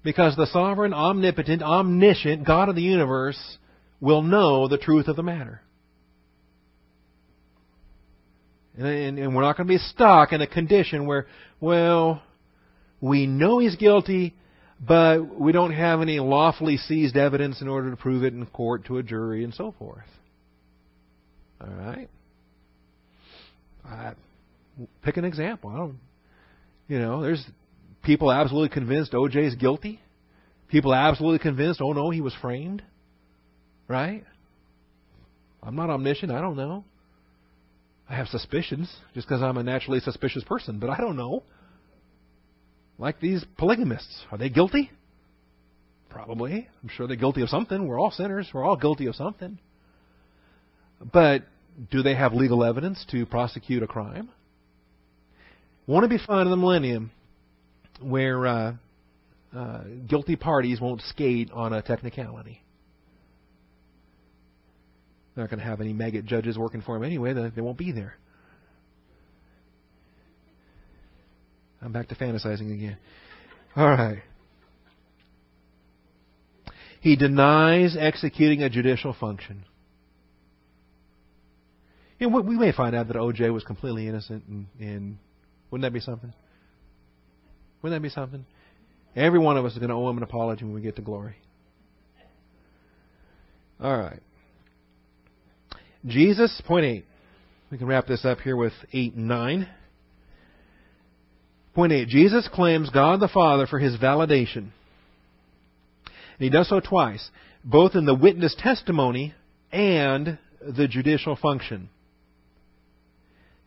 Because the sovereign, omnipotent, omniscient God of the universe will know the truth of the matter. And, and we're not going to be stuck in a condition where, well, we know he's guilty, but we don't have any lawfully seized evidence in order to prove it in court to a jury and so forth. All right. I, pick an example. I don't. You know, there's people absolutely convinced O.J. is guilty. People absolutely convinced, oh no, he was framed. Right? I'm not omniscient. I don't know. I have suspicions just because I'm a naturally suspicious person, but I don't know. Like these polygamists. Are they guilty? Probably. I'm sure they're guilty of something. We're all sinners. We're all guilty of something. But do they have legal evidence to prosecute a crime? Won't it be fun in the millennium where uh, uh, guilty parties won't skate on a technicality? They're not going to have any maggot judges working for them anyway. They won't be there. I'm back to fantasizing again. All right. He denies executing a judicial function. You know, we may find out that O.J. was completely innocent, and, and wouldn't that be something? Wouldn't that be something? Every one of us is going to owe him an apology when we get to glory. All right. Jesus, point eight. We can wrap this up here with eight and nine. Point 8. Jesus claims God the Father for his validation. And he does so twice, both in the witness testimony and the judicial function.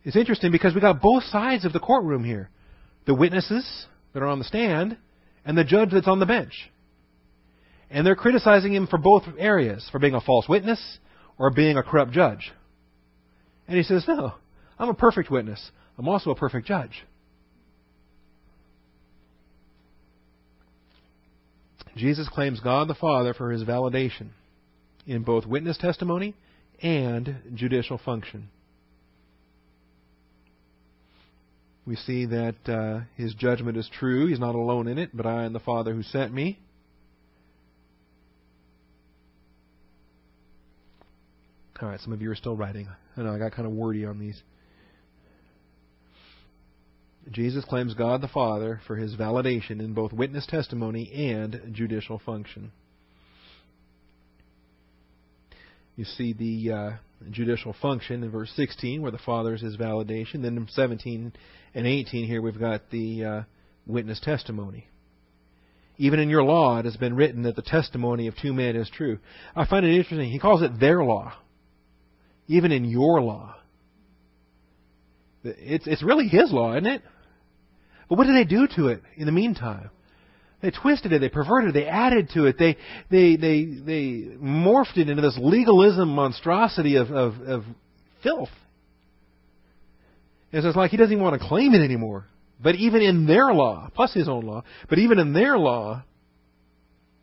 It's interesting because we got both sides of the courtroom here. The witnesses that are on the stand and the judge that's on the bench. And they're criticizing him for both areas, for being a false witness or being a corrupt judge. And he says, No, I'm a perfect witness. I'm also a perfect judge. Jesus claims God the Father for his validation in both witness testimony and judicial function. We see that uh, his judgment is true. He's not alone in it, but I and the Father who sent me. All right, some of you are still writing. I know I got kind of wordy on these. Jesus claims God the Father for his validation in both witness testimony and judicial function. You see the uh, judicial function in verse 16, where the Father is his validation. Then in 17 and 18, here we've got the uh, witness testimony. Even in your law, it has been written that the testimony of two men is true. I find it interesting. He calls it their law. Even in your law. It's, it's really his law, isn't it? But what did they do to it in the meantime? They twisted it, they perverted it, they added to it, they they they they morphed it into this legalism monstrosity of of, of filth. And so it's like he doesn't even want to claim it anymore. But even in their law, plus his own law, but even in their law,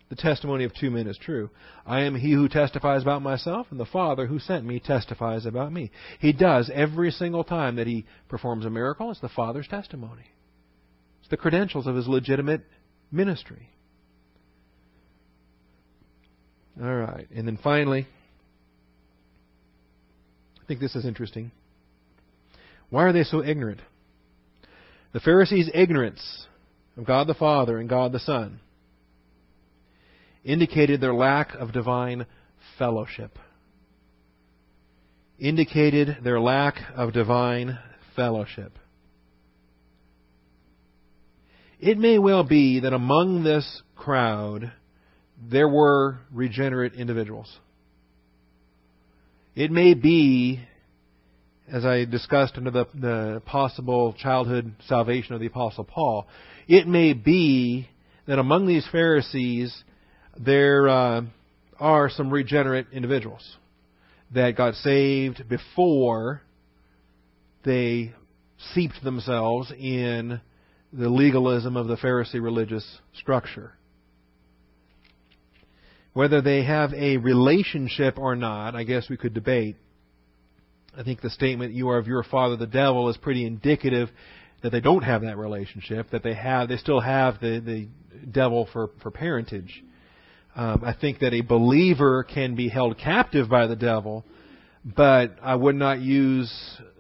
the testimony of two men is true. I am he who testifies about myself, and the Father who sent me testifies about me. He does every single time that he performs a miracle, it's the Father's testimony. It's the credentials of his legitimate ministry. All right. And then finally, I think this is interesting. Why are they so ignorant? The Pharisees' ignorance of God the Father and God the Son indicated their lack of divine fellowship. Indicated their lack of divine fellowship. It may well be that among this crowd there were regenerate individuals. It may be, as I discussed under the, the possible childhood salvation of the Apostle Paul, it may be that among these Pharisees there uh, are some regenerate individuals that got saved before they seeped themselves in the legalism of the Pharisee religious structure. Whether they have a relationship or not, I guess we could debate. I think the statement, you are of your father the devil, is pretty indicative that they don't have that relationship, that they have, they still have the, the devil for, for parentage. Um, I think that a believer can be held captive by the devil, but I would not use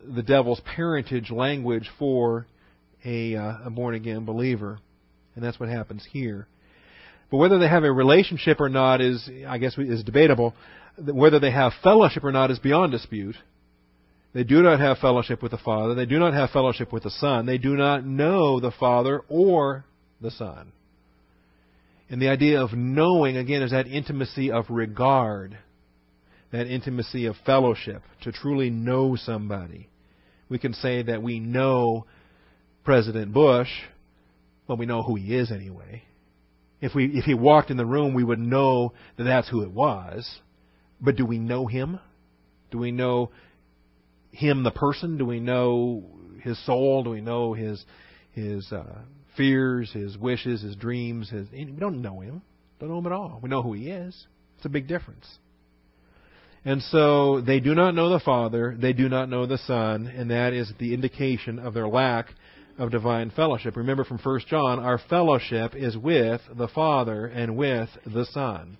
the devil's parentage language for a, uh, a born again believer. And that's what happens here. But whether they have a relationship or not is, I guess, is debatable. Whether they have fellowship or not is beyond dispute. They do not have fellowship with the Father. They do not have fellowship with the Son. They do not know the Father or the Son. And the idea of knowing, again, is that intimacy of regard, that intimacy of fellowship, to truly know somebody. We can say that we know President Bush, well, we know who he is anyway. If we if he walked in the room, we would know that that's who it was. But do we know him? Do we know him, the person? Do we know his soul? Do we know his his uh, fears, his wishes, his dreams? His we don't know him. Don't know him at all. We know who he is. It's a big difference. And so they do not know the Father, they do not know the Son, and that is the indication of their lack of divine fellowship. Remember from 1 John, our fellowship is with the Father and with the Son.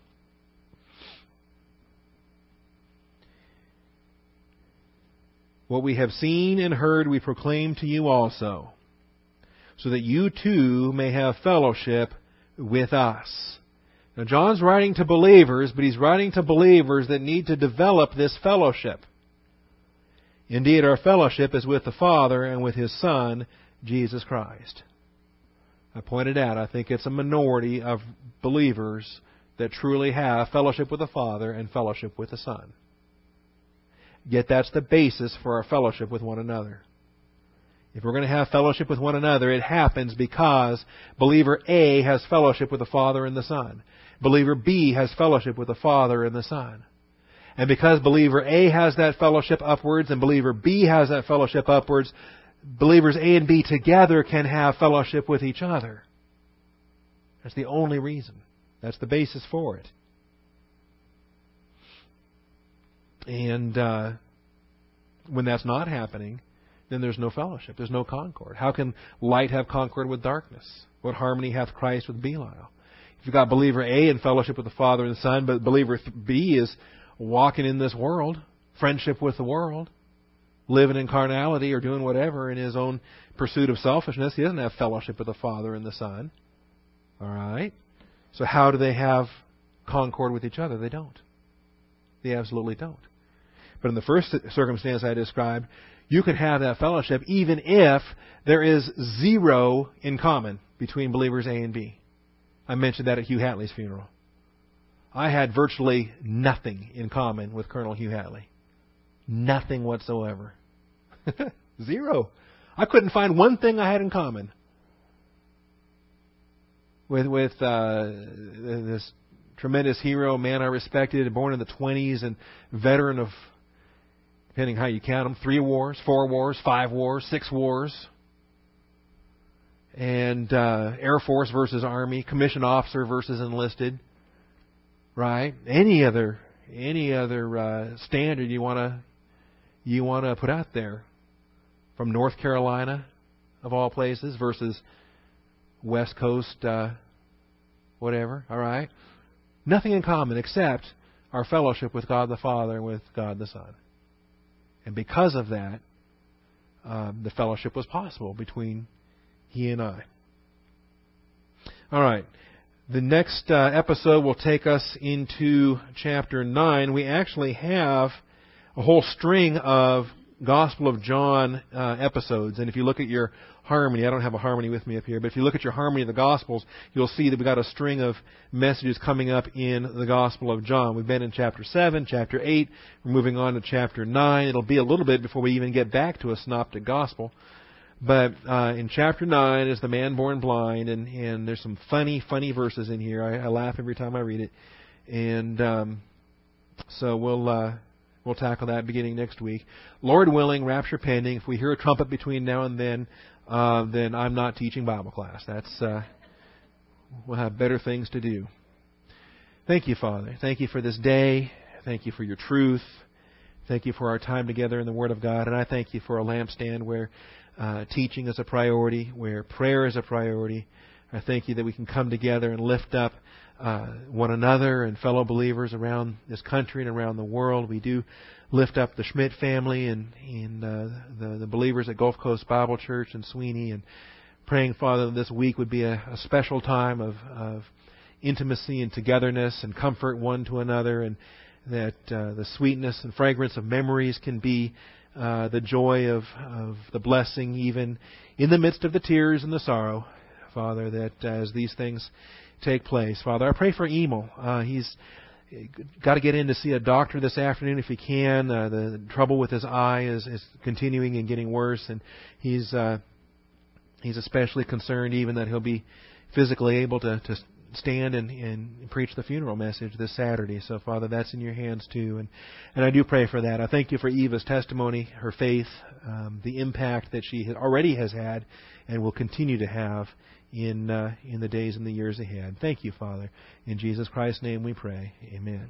What we have seen and heard we proclaim to you also, so that you too may have fellowship with us. Now, John's writing to believers, but he's writing to believers that need to develop this fellowship. Indeed, our fellowship is with the Father and with His Son, Jesus Christ. I pointed out, I think it's a minority of believers that truly have fellowship with the Father and fellowship with the Son. Yet that's the basis for our fellowship with one another. If we're going to have fellowship with one another, it happens because believer A has fellowship with the Father and the Son. Believer B has fellowship with the Father and the Son. And because believer A has that fellowship upwards and believer B has that fellowship upwards, believers A and B together can have fellowship with each other. That's the only reason. That's the basis for it. And uh, when that's not happening, then there's no fellowship. There's no concord. How can light have concord with darkness? What harmony hath Christ with Belial? If you've got believer A in fellowship with the Father and the Son, but believer B is walking in this world, friendship with the world, living in carnality or doing whatever in his own pursuit of selfishness. He doesn't have fellowship with the Father and the Son. All right? So how do they have concord with each other? They don't. They absolutely don't. But in the first circumstance I described, you can have that fellowship even if there is zero in common between believers A and B. I mentioned that at Hugh Hatley's funeral. I had virtually nothing in common with Colonel Hugh Hatley. Nothing whatsoever. Zero. I couldn't find one thing I had in common with with uh, this tremendous hero, man I respected, born in the 20s and veteran of, depending how you count them, three wars, four wars, five wars, six wars, and uh, Air Force versus Army, commissioned officer versus enlisted, right? Any other any other uh, standard you want to you want to put out there from North Carolina, of all places, versus West Coast, uh, whatever. All right, nothing in common except our fellowship with God the Father and with God the Son. And because of that, um, the fellowship was possible between he and I. All right. The next uh, episode will take us into chapter 9. We actually have a whole string of Gospel of John uh, episodes. And if you look at your harmony, I don't have a harmony with me up here, but if you look at your harmony of the Gospels, you'll see that we've got a string of messages coming up in the Gospel of John. We've been in chapter 7, chapter 8, we're moving on to chapter 9. It'll be a little bit before we even get back to a synoptic Gospel. But uh, in chapter 9 is the man born blind, and, and there's some funny, funny verses in here. I, I laugh every time I read it. And um, so we'll. Uh, We'll tackle that beginning next week. Lord willing, rapture pending. If we hear a trumpet between now and then, uh, then I'm not teaching Bible class. That's uh, we'll have better things to do. Thank you, Father. Thank you for this day. Thank you for your truth. Thank you for our time together in the Word of God. And I thank you for a lampstand where uh, teaching is a priority, where prayer is a priority. I thank you that we can come together and lift up uh, one another and fellow believers around this country and around the world. We do lift up the Schmidt family and, and uh, the, the believers at Gulf Coast Bible Church and Sweeny and praying, Father, that this week would be a, a special time of, of intimacy and togetherness and comfort one to another and that uh, the sweetness and fragrance of memories can be uh, the joy of, of the blessing even in the midst of the tears and the sorrow, Father, that as these things take place. Father, I pray for Emil. Uh, he's got to get in to see a doctor this afternoon if he can. Uh, the trouble with his eye is, is continuing and getting worse, and he's uh, he's especially concerned even that he'll be physically able to, to stand and, and preach the funeral message this Saturday. So, Father, that's in your hands too, and and I do pray for that. I thank you for Eva's testimony, her faith, um, the impact that she already has had, and will continue to have in uh, in the days and the years ahead. Thank you, Father. In Jesus Christ's name we pray. Amen.